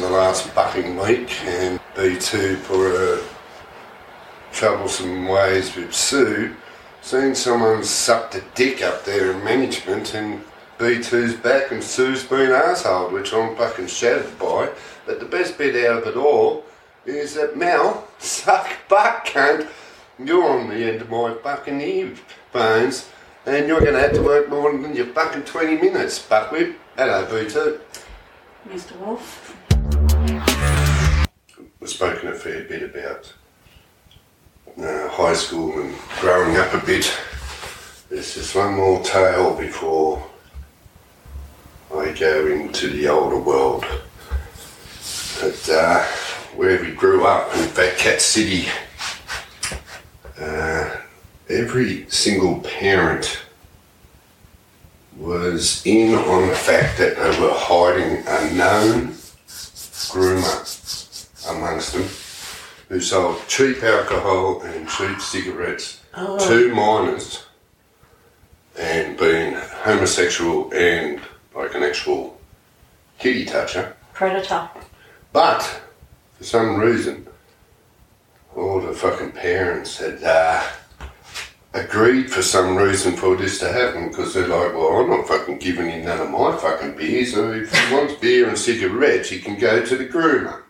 in the last fucking week, and B2 for uh, troublesome ways with Sue. Seen someone sucked a dick up there in management, and B2's back, and Sue's been arsehole, which I'm fucking shattered by. But the best bit out of it all is that Mel, suck butt cunt, you're on the end of my fucking earphones, and you're going to have to work more than your fucking 20 minutes, buckwhip. Hello, B2. Mr. Wolf. We've spoken a fair bit about uh, high school and growing up a bit. There's just one more tale before I go into the older world. But uh, where we grew up in Cat City, uh, every single parent was in on the fact that they were hiding a known groomer amongst them who sold cheap alcohol and cheap cigarettes to minors and being homosexual and like an actual kitty toucher. Predator. But for some reason, all the fucking parents had uh, agreed for some reason for this to happen because they're like, well, I'm not fucking giving him none of my fucking beer, so if he wants beer and cigarettes, he can go to the groomer.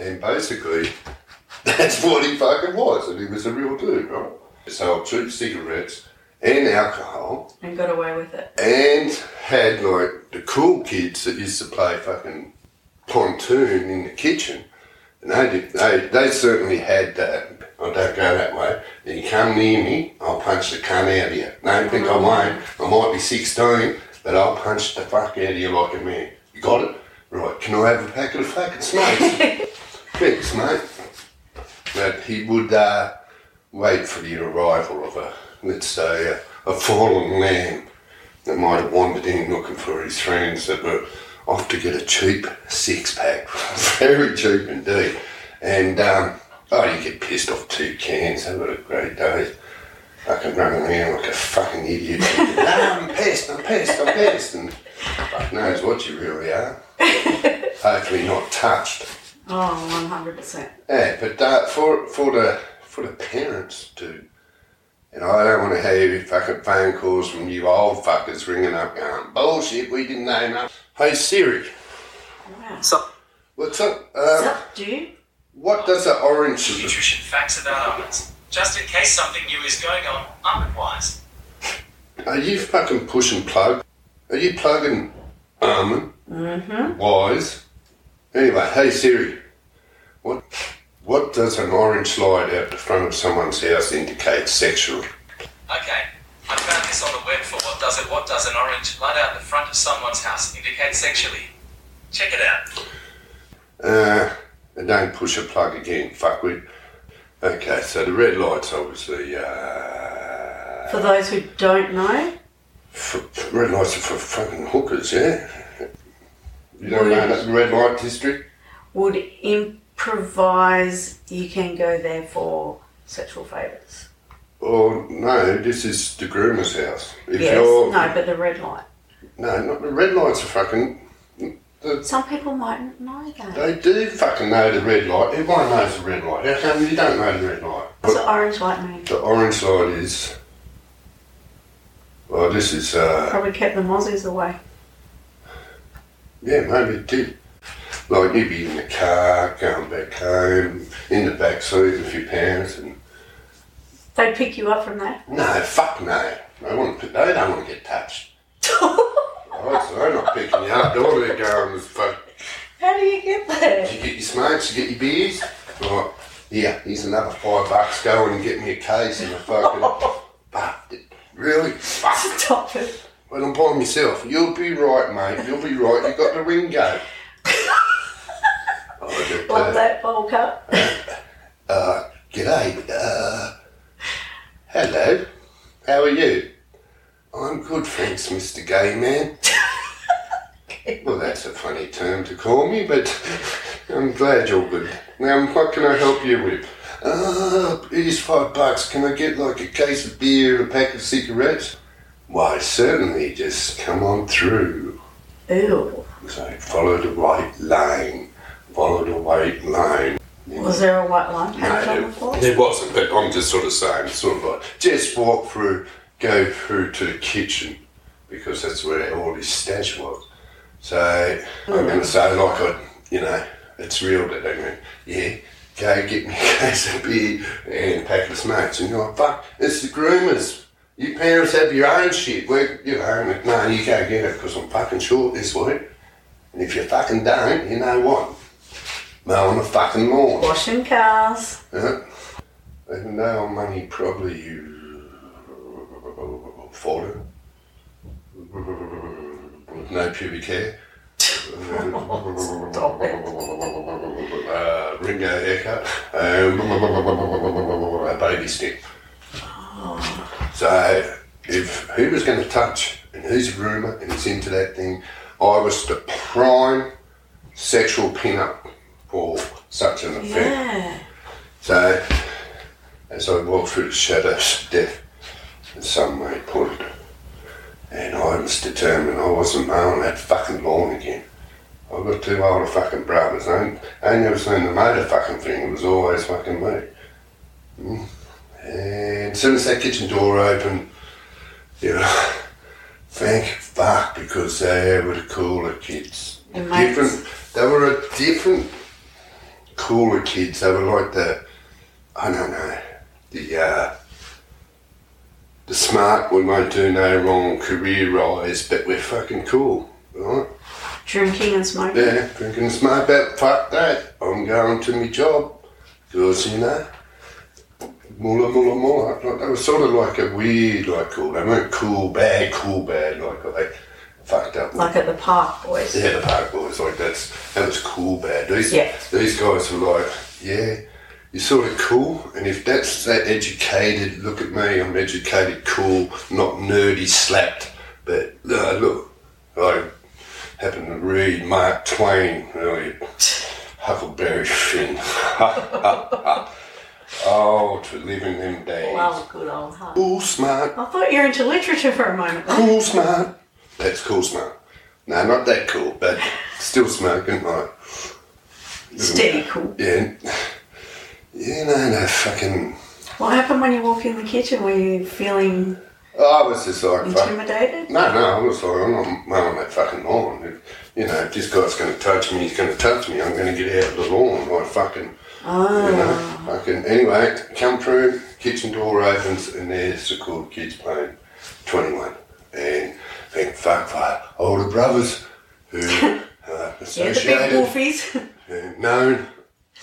And basically, that's what he fucking was, and he was a real dude, right? He sold cheap cigarettes and alcohol And got away with it. and had like the cool kids that used to play fucking pontoon in the kitchen. And they, did, they, they certainly had that. I don't go that way. You come near me, I'll punch the cunt out of you. Don't think I mm-hmm. won't. I might be 16, but I'll punch the fuck out of you like a man. You got it? Right, can I have a packet of fucking smokes? Thanks, mate. But he would uh, wait for the arrival of a, let's say, a, a fallen lamb that might have wandered in looking for his friends that were off to get a cheap six pack. Very cheap indeed. And, um, oh, you get pissed off two cans. Have a great day. Fucking run around like a fucking idiot. no, I'm pissed, I'm pissed, I'm pissed. And fuck knows what you really are. Hopefully not touched. Oh, 100%. Yeah, but uh, for for the for the parents to, you know, I don't want to hear any fucking phone calls from you old fuckers ringing up going bullshit. We didn't know enough. Hey Siri, Wow. So, what's up? What's Um, up, dude? what does an orange? nutrition facts about almonds. Just in case something new is going on, almond wise. Are you fucking pushing plug? Are you plugging almond? Mm-hmm. Wise. Anyway, hey Siri, what what does an orange light out the front of someone's house indicate sexually? Okay, I found this on the web for what does it, what does an orange light out the front of someone's house indicate sexually? Check it out. Uh, and don't push a plug again, Fuck fuckwit. Okay, so the red light's obviously, uh, For those who don't know, f- red lights are for fucking hookers, yeah? You don't know Would- red light district? would improvise, you can go there for sexual favours. Oh, no, this is the groomer's house. If Yes. you're, No, but the red light. no, not the red lights are fucking, the, Some people mightn't know that. they do fucking know the red light. Everyone knows the red light. How come you don't know the red light? What's the orange light mean? The orange light is, well, this is, uh, Probably kept the mozzies away. Yeah, maybe it did. Like you'd be in the car, going back home, in the back seat with your parents, and They'd pick you up from that. no, fuck no. They want to, they don't want to get touched. Right, so they're not picking you up. All they're going is fuck. How do you get there? Did you get your smokes? You get your beers? Right, yeah. Here's another five bucks. Go and get me a case and a fucking. Fuck. Really? Fuck. Stop it. Well, I'm by myself. You'll be right, mate. You'll be right. You've got the Ringo. Oh, Love uh, that cut. Uh, g'day. Uh, hello. How are you? I'm good, thanks, Mr. Gay Man. well, that's a funny term to call me, but I'm glad you're good. Now, what can I help you with? Uh, here's five bucks. Can I get like a case of beer and a pack of cigarettes? Why, certainly. Just come on through. Ew. So follow the white line, Follow the white line. Was there a white line painted on the floor? there wasn't, but I'm just sort of saying, sort of like, just walk through, go through to the kitchen, because that's where all his stash was. So I'm hmm. going to say, like, I, you know, it's real that they went, yeah, go get me a case of beer and a pack of smokes. And you're like, fuck, it's the groomers. You parents have your own shit. You know, and, no, you go get it because I'm fucking short this week. And if you fucking don't, you know what? Mowing the fucking lawn. Washing cars. Yeah. Even though I'm only probably forty, with no pubic hair. Stop it. Uh, Ringo haircut. Um, a baby stick. So, if he was going to touch, and he's a groomer and he's into that thing, I was the prime sexual pin-up for such an event. Yeah. So, as I walked through the shadows of death, in some way put it, and I was determined I wasn't mowing that fucking lawn again. I've got two older fucking brothers. I ain't, never seen the motor fucking thing. It was always fucking me. Mm. And as soon as that kitchen door opened, you know, thank fuck because they were the cooler kids. Different. They were a different cooler kids. They were like the, I don't know, the uh, the smart we won't do no wrong career rise, but we're fucking cool, right? Drinking and smoking. Yeah, drinking smart, but fuck that. I'm going to my job because you know. Mulla mulla mulla. Like, they were sort of like a weird, like cool. They weren't cool bad, cool bad. Like they fucked up. Like at the park, boys. Yeah, the park boys, like that's that was cool bad. These Yeah. these guys were like, yeah, you're sort of cool, and if that's that educated, look at me, I'm educated, cool, not nerdy, slapped. But uh, look, I happen to read Mark Twain, really, Huckleberry Finn. oh, to live in them days. Wow, good old heart. Cool, smart, I thought you were into literature for a moment. cool, smart. That's cool, smart. No, not that cool, but still smoking, like. Steady cool. Yeah. Yeah, know, no fucking. What happened when you walked in the kitchen? Were you feeling oh, I was just like, fuck. intimidated? No, no, I was like, I'm not mowing that fucking lawn. If, you know, if this guy's going to touch me, he's going to touch me. I'm going to get out of the lawn. Like, fucking. You Oh, know, fucking. Anyway, come through, kitchen door opens, and there's the cool kids playing 21. And thank fuck for older brothers who uh, yeah, the big wolfies. Uh, known.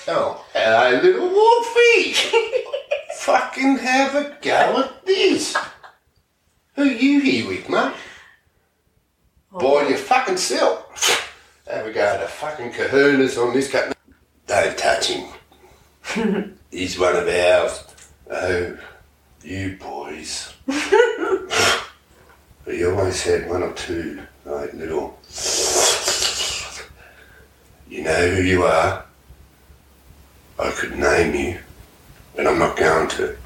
Oh, hello, little Wolfie. Fucking have a go at this. Who you here with, mate? Boy, you fucking self. There we go the fucking kahunas on this cat. Don't touch him. He's one of ours. Oh, you boys. we always had one or two, like little. You know who you are. I could name you, but I'm not going to.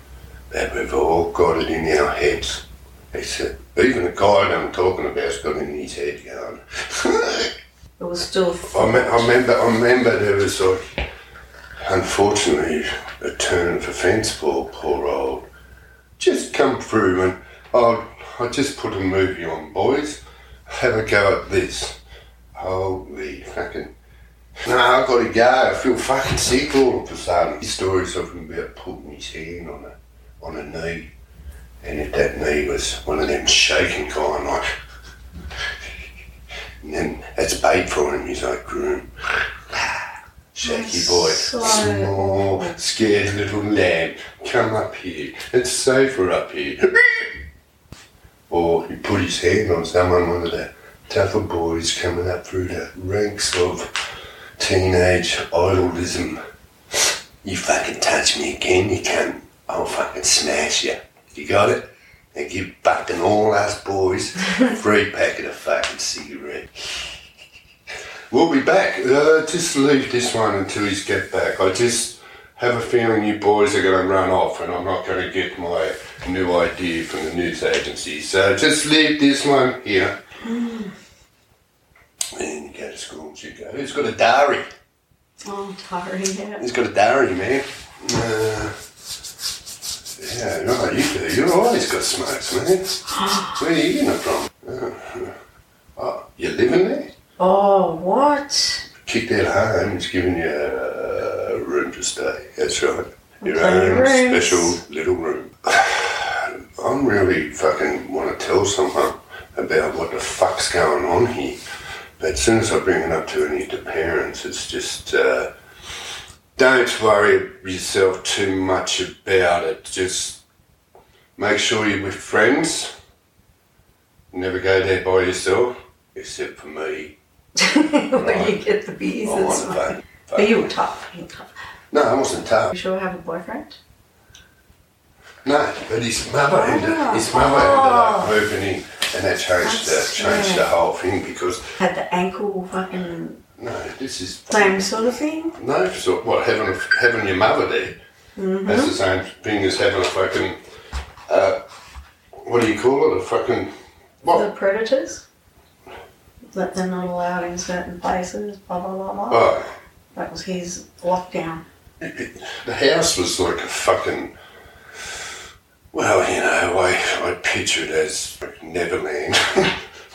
But we've all got it in our heads. Except even the guy that I'm talking about's got it in his head going. It was still. I, me- I remember. I remember there was like, unfortunately, a turn of offence for poor old. Just come through and oh, I just put a movie on, boys. Have a go at this. Holy fucking. No, I've gotta go. I feel fucking sick all of a sudden. These stories of him about putting his hand on a on a knee, and if that knee was one of them shaking kind like. And then that's bait for him. He's like, groom. Shaky boy. So Small, scared little lamb. Come up here. It's safer up here. or he put his hand on someone, one of the tougher boys coming up through the ranks of teenage idolism. You fucking touch me again, you cunt. I'll fucking smash you. You got it? And give fucking all us boys a free packet of fucking cigarette. We'll be back. Uh, just leave this one until he's get back. I just have a feeling you boys are going to run off and I'm not going to get my new idea from the news agency. So just leave this one here. And you go to school and shit go, who's got a diary? Oh, diary, yeah. He's got a diary, man. Uh, yeah, no, you do. You always got smokes, man. Where are you getting it from? Uh, oh, you living there? Oh, what? Kicked out home, he's giving you a room to stay. That's right. Your own rooms. special little room. I'm really fucking want to tell someone about what the fuck's going on here. But as soon as I bring it up to any of the parents, it's just uh, don't worry yourself too much about it. Just make sure you're with friends. Never go there by yourself, except for me. when you get the beers I and want stuff. But you were tough. You were tough. No, I wasn't tough. You sure have a boyfriend? No, but his mother ended, Ah. his mother ended up Oh. moving in, and that changed the, changed the whole thing because Had the ankle fucking no, this is same sort of thing? no, so what having a, having your mother there. Mm-hmm. That's the same thing as having a fucking uh, what do you call it? A fucking The what? predators? That they're not allowed in certain places, blah, blah, blah, blah. Oh, That was his lockdown. it- it- the house was like a fucking. Well, you know, I I picture it as Neverland,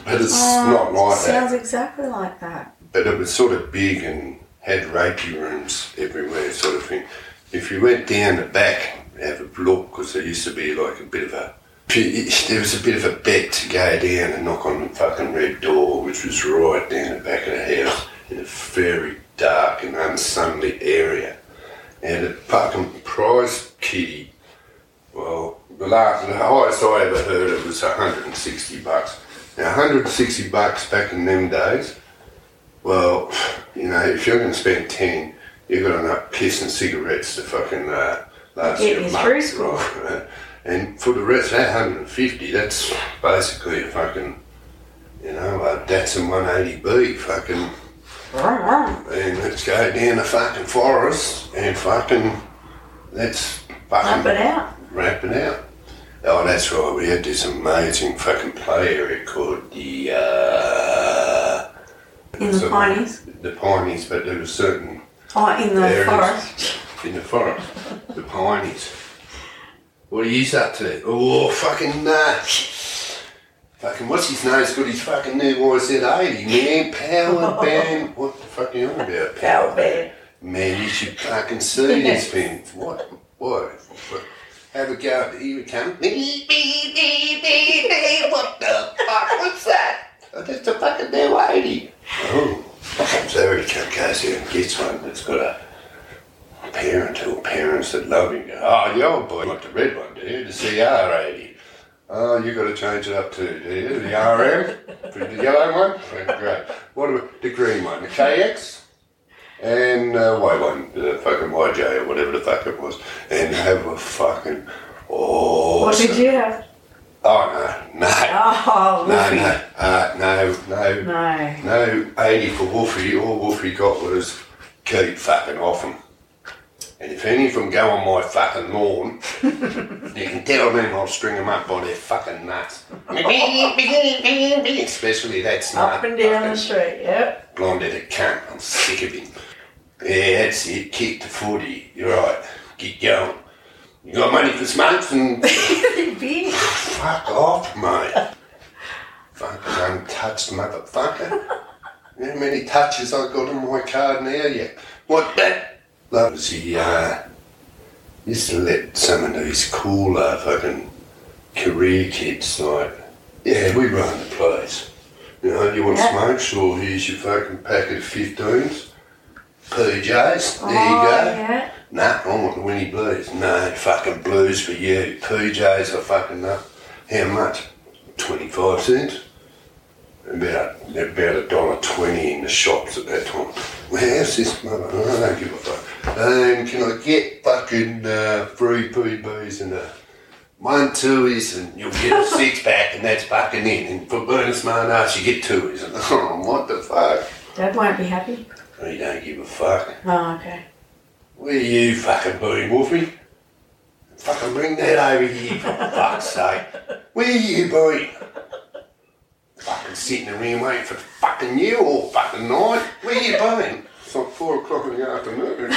but it's oh, not like that. Oh, Sounds exactly like that. but it was sort of big and had rapey rooms everywhere, sort of thing. If you went down the back, have a look, because there used to be like a bit of a. There was a bit of a bet to go down and knock on the fucking red door, which was right down the back of the house in a very dark and unsunny area. And the fucking prize kitty, well, the last, the highest I ever heard of was 160 bucks. Now, 160 bucks back in them days, well, you know, if you're going to spend 10, you've got enough piss and cigarettes to fucking uh, last Get you a month, through school. right? And for the rest, that 150, that's basically a fucking, you know, a Datsun 180B, fucking, and let's go down the fucking forest and fucking, let's fucking Wrap it out. wrap it out. Oh, that's right. We had this amazing fucking play area called the uh, In the ponies. The Pineys, but there was certain Oh, in the is. forest. in the forest, the Pineys. What are you up to? Oh, fucking nah. Fucking what's his name's got his fucking new YZ80, man. Power band. What the fuck are you on about? Power band. Man, you should fucking see this thing. What? What? Have a go. Here comes. Beep, beep. What the fuck? What's that? Oh, that's a fucking new 80. Oh. So every cunt goes here and gets one that's got a parent or parents that love you. Oh, the old boy, like the red one, do you? The CR80. Oh, you got to change it up too, do you? The RM? For the yellow one? Great. What about the green one? The KX? and uh, white one, the fucking YJ or whatever the fuck it was, and have a fucking oh. What did you have? Oh no, no, Oh, no, no, uh, no, no, No. no. Eighty for Wolfie. All Wolfie got was keep fucking off him. And if any of them go on my fucking lawn, you can tell them I'll string them up by their fucking nuts. Especially that smart. Up and down the street, yep. blonde-headed cunt. I'm sick of him. Yeah, that's it. Kick the footy. You're right. Get going. You got money for smokes and fuck off, mate. Fucking untouched motherfucker. How many touches I got on my card now yet? What that? That was he, uh, used to let some of these cooler fucking career kids, like, yeah, we run the place. You know, you want Yeah. smokes? Or here's your fucking packet of 15s. PJs, there oh, you go. yeah. Nah, I want the Winnie Blues. No, fucking blues for you. PJs are fucking up. How much? 25 cents? About, about a dollar twenty in the shops at that time. How's this mother? I don't give a fuck. Um, can I get fucking uh, free PBs and a one twoies and you'll get a six pack and that's fucking in. And for burning smart ass, you get twoies. And, oh, what the fuck? Dad won't be happy. You don't give a fuck. Oh, okay. Where you fucking been, Wolfie? Fucking bring that over here for fuck's sake. Where you been? Fucking sitting around waiting for the fucking you all fucking night. Where are you been? It's like four o'clock in the afternoon.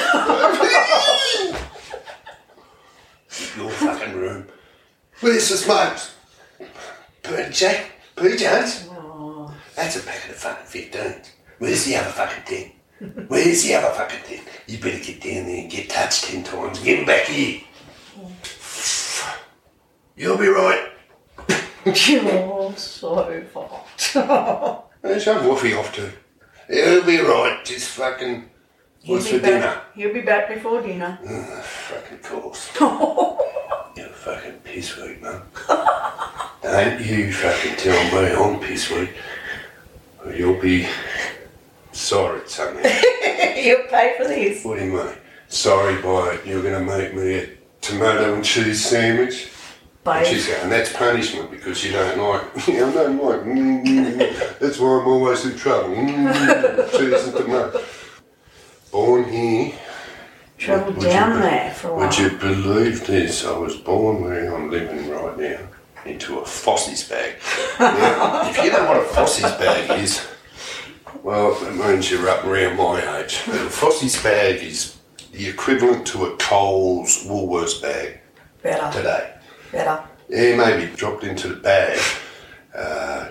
Your fucking room. Where's the smokes? PJ? PJs? Oh, That's a packet of fucking 15. Where's the other fucking 10? Where's the other fucking 10? You better get down there and get touched 10 times and get him back here. You'll be right. you're so fucked. Where's your woofy off to? You'll be right. Just fucking. He'll What's for dinner? He'll be back before dinner. Ugh, fucking course. You're fucking piss weak, man. Don't you fucking tell me I'm piss weak. Or you'll be sorry, something. You'll pay for this. What do you mean? Sorry, boy, you're going to make me a tomato and cheese sandwich? And she's going, that's punishment because you don't like, I don't like, mm, mm, that's why I'm always in trouble. Mm, cheese and tomato. Born here. Travel Would you down be- there for a while. Would you believe this? I was born where I'm living right now into a Fossey's bag. now, if you know what a Fossey's bag is, well, it means you're up around my age. But a Fossey's bag is the equivalent to a Coles Woolworths bag Better. today. Better. Yeah, maybe dropped into the bag. Uh,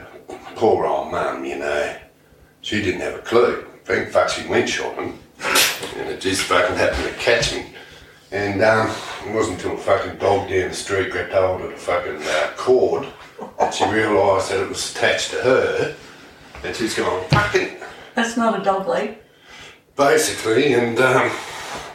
poor old mum, you know, she didn't have a clue. Thank fuck she went shopping, and it just fucking happened to catch me. And um, it wasn't until a fucking dog down the street grabbed hold of the fucking uh, cord that she realised that it was attached to her, and she's going, fucking That's not a dog leg. basically, and um,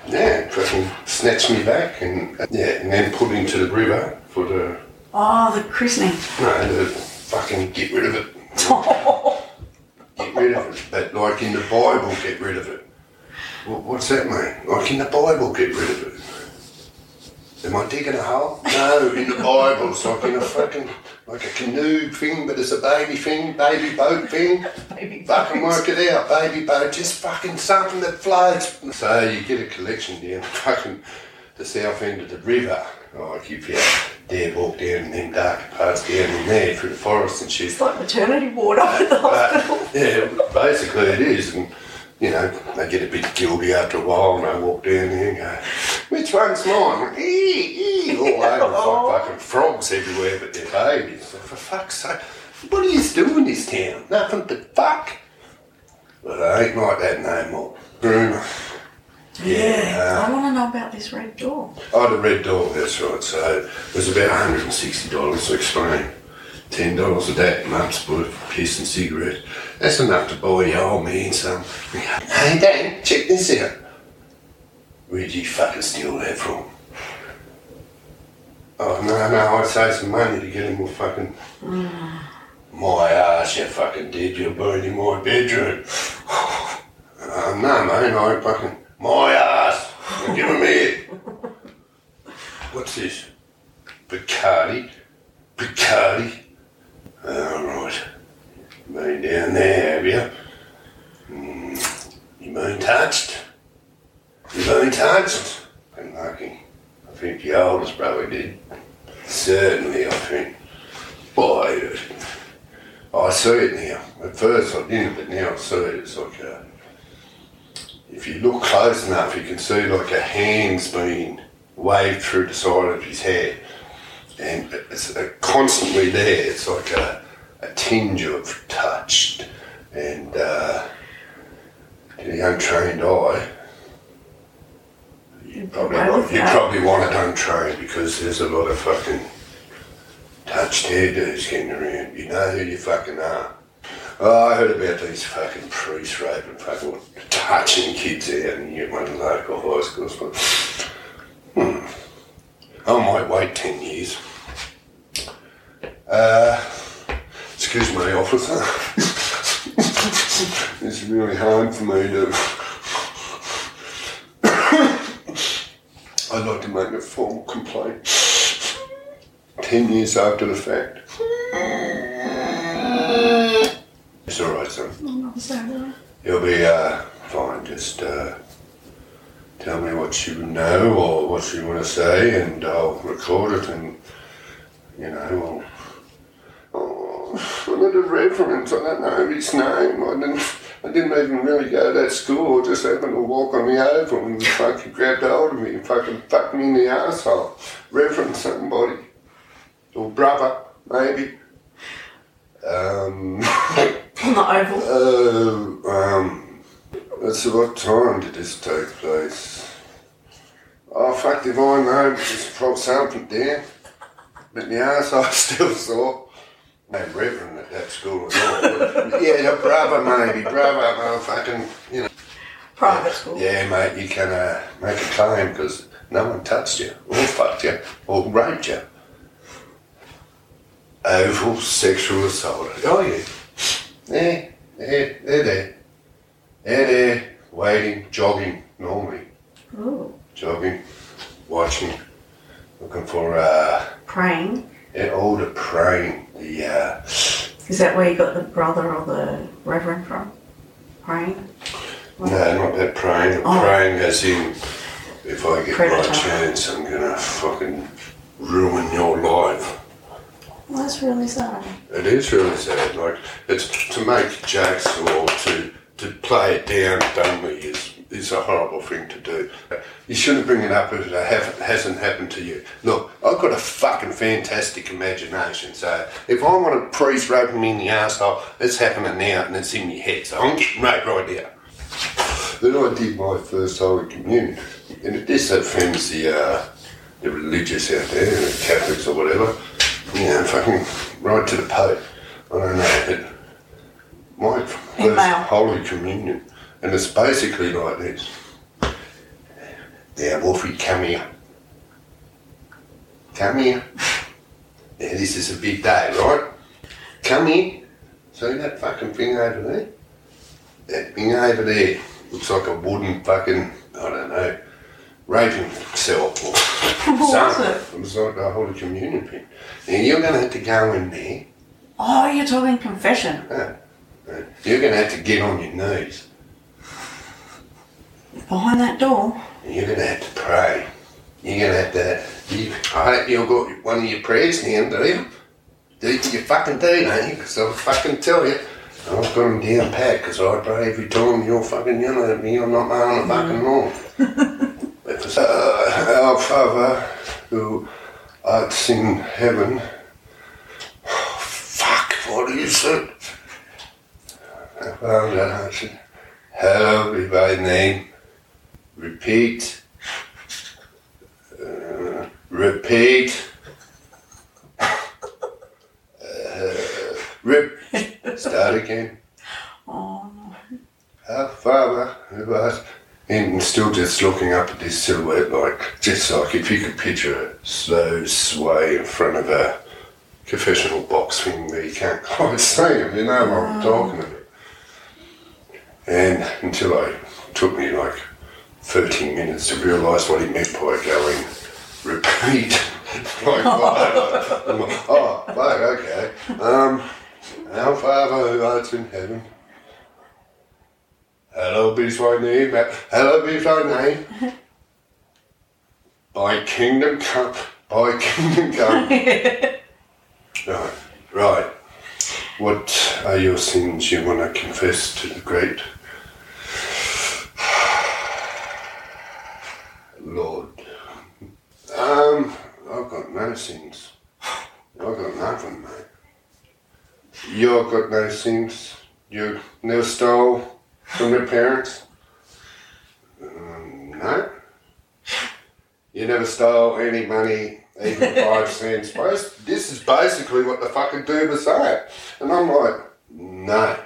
yeah, fucking snatched me back, and uh, yeah, and then put into the river the Oh, the christening. No, the fucking get rid of it. Get rid of it. But like in the Bible, get rid of it. What, what's that mean? Like in the Bible, get rid of it. Am I digging a hole? No, in the Bible, it's like in a fucking, like a canoe thing, but it's a baby thing, baby boat thing. Baby Fucking boat. work it out, baby boat, just fucking something that floats. So you get a collection down fucking the south end of the river. Oh, like if you dare walk down in them dark parts down in there through the forest and shit. It's like maternity ward up at the hospital. But, yeah, basically it is. And, you know, they get a bit guilty after a while and they walk down there and go, which one's mine? Ee, ee, all over. It's like oh. fucking frogs everywhere, but they're babies. So for fuck's sake, what are you doing in this town? Nothing but fuck. But I ain't like that no more. Groomer. Yeah. I want to know about this red door. Oh, the red door, that's right. So it was about $160 to explain. $10 of that month's worth of piss and cigarette. That's enough to buy your old man some. Hey, Dan, check this out. Where'd you fucking steal that from? Oh, no, no, I'd say some money to get him a fucking. My ass, you fucking did. You're in my bedroom. Uh, no, mate, I fucking. My ass! Give him here! What's this? Bacardi? Bacardi? Alright. Been down there, have you? Mm, you been touched? You been touched? I'm lucky. I think the oldest brother did. Certainly, I think. Boy, I see it now. At first I didn't, but now I see it. It's like a, if you look close enough, you can see like a hand's been waved through the side of his head, and it's uh, constantly there. It's like a, a tinge of touched, and uh, to the untrained eye, you probably want, you probably want it untrained because there's a lot of fucking touched hairdos getting around. You know who you fucking are. Oh, I heard about these fucking priests raping fucking touching kids out in one local high schools. But, hmm. I might wait 10 years. Uh, excuse me, officer. it's really hard for me to. I'd like to make a formal complaint. 10 years after the fact. It's son. I'm not sorry. You'll be uh, fine. Just uh, tell me what you know or what you want to say, and I'll record it, and you know, we'll, oh, of the reverends, I don't know his name. I didn't, I didn't even really go to that school. I just happened to walk on the oval and fucking grabbed hold of me and fucking fucked me in the asshole. Reverend somebody. Or brother, maybe. Um, On the oval. uh, um, let's see, what time did this take place? Oh, fuck if I know, there's probably something there. But the ass I still saw. No reverend at that school at all. But yeah, the brother maybe, brother, oh, fucking, you know. Private school. Yeah, mate, you can uh, make a claim because no one touched you, or fucked you, or raped you. Oval sexual assault. Oh, yeah. Yeah, yeah, they're there. They're there, waiting, jogging, normally. Ooh. Jogging, watching, looking for, uh, Praying. yeah, all the praying, the, uh, Is that where you got the brother or the reverend from? Praying? no, not that praying, Oh. praying as in, if I get my chance, I'm gonna fucking ruin your life. That's really sad. It is really sad. Like it's to make jokes or to to play it down dumbly is is a horrible thing to do. You shouldn't bring it up if it hasn't happened to you. Look, I've got a fucking fantastic imagination. So if I want a priest raping me in the asshole, it's happening now and it's in my head. So I'm getting raped right now. Then I did my first Holy Communion, and it this offends the uh, the religious out there, the Catholics or whatever. Yeah, fucking right to the Pope. I don't know, but my first Holy Communion, and it's basically like this. Yeah, Wolfie, come here. Come here. Yeah, this is a big day, right? Come here. See that fucking thing over there? That thing over there looks like a wooden fucking, I don't know, raping cell or something. it? It was like a Holy Communion thing. And you're going to have to go in there. Oh, you're talking confession. uh, uh, You're going to have to get on your knees. Behind that door. And you're going to have to pray. You're going to have to. You, I hope you've got one of your prayers down, do you? Do you, you fucking do, don't you? Because I'll fucking tell you. I've got them down pat because I pray every time you're fucking yelling at me. I'm not mowing the fucking lawn. Uh, our Father who art in heaven. fuck, what is it? Our Father, art in- hallowed be thy name. Repeat. Uh, repeat. Uh, rip. Start again. Oh, no. Our Father who art. And still just looking up at this silhouette, like, just like if you could picture a slow sway in front of a confessional boxing thing where you can't quite see him, you know what I'm talking about. And until I took me like 13 minutes to realise what he meant by going, repeat. like? I'm like, oh, right, okay. Um, our Father who art in heaven. Hello, be thy name. Hello, be thy name. Thy kingdom come. By kingdom come. right, right. What are your sins you want to confess to the great Lord? Um, I've got no sins. I've got nothing, mate. You've got no sins. You never stole from your parents? Um, no. You never stole any money, even five cents. This is basically what the fucking dude was saying. And I'm like, no.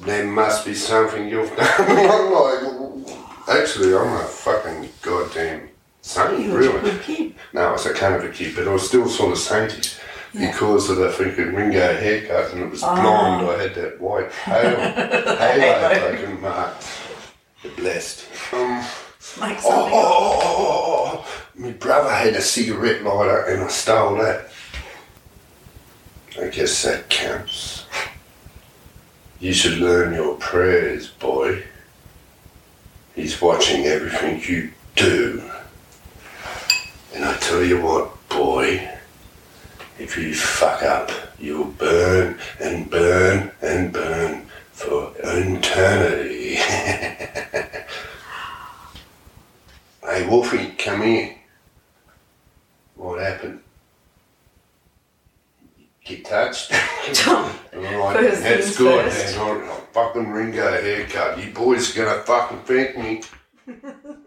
There must be something you've done. And I'm like, actually, I'm a fucking goddamn saint, really. No, I was a kind of a kid, but I was still sort of saintish. Yeah. Because of the freaking Ringo haircut and it was Oh. blonde, I had that white halo, halo taken mark. Blessed. Um, oh, oh, oh, oh, oh, my brother had a cigarette lighter and I stole that. I guess that counts. You should learn your prayers, boy. He's watching everything you do. And I tell you what, boy, if you fuck up, you'll burn and burn and burn for eternity. hey, Wolfie, come here. What happened? Get touched? Alright, First that's good. first. Then. I'll, I'll fucking Ringo haircut. You boys gonna fucking thank me.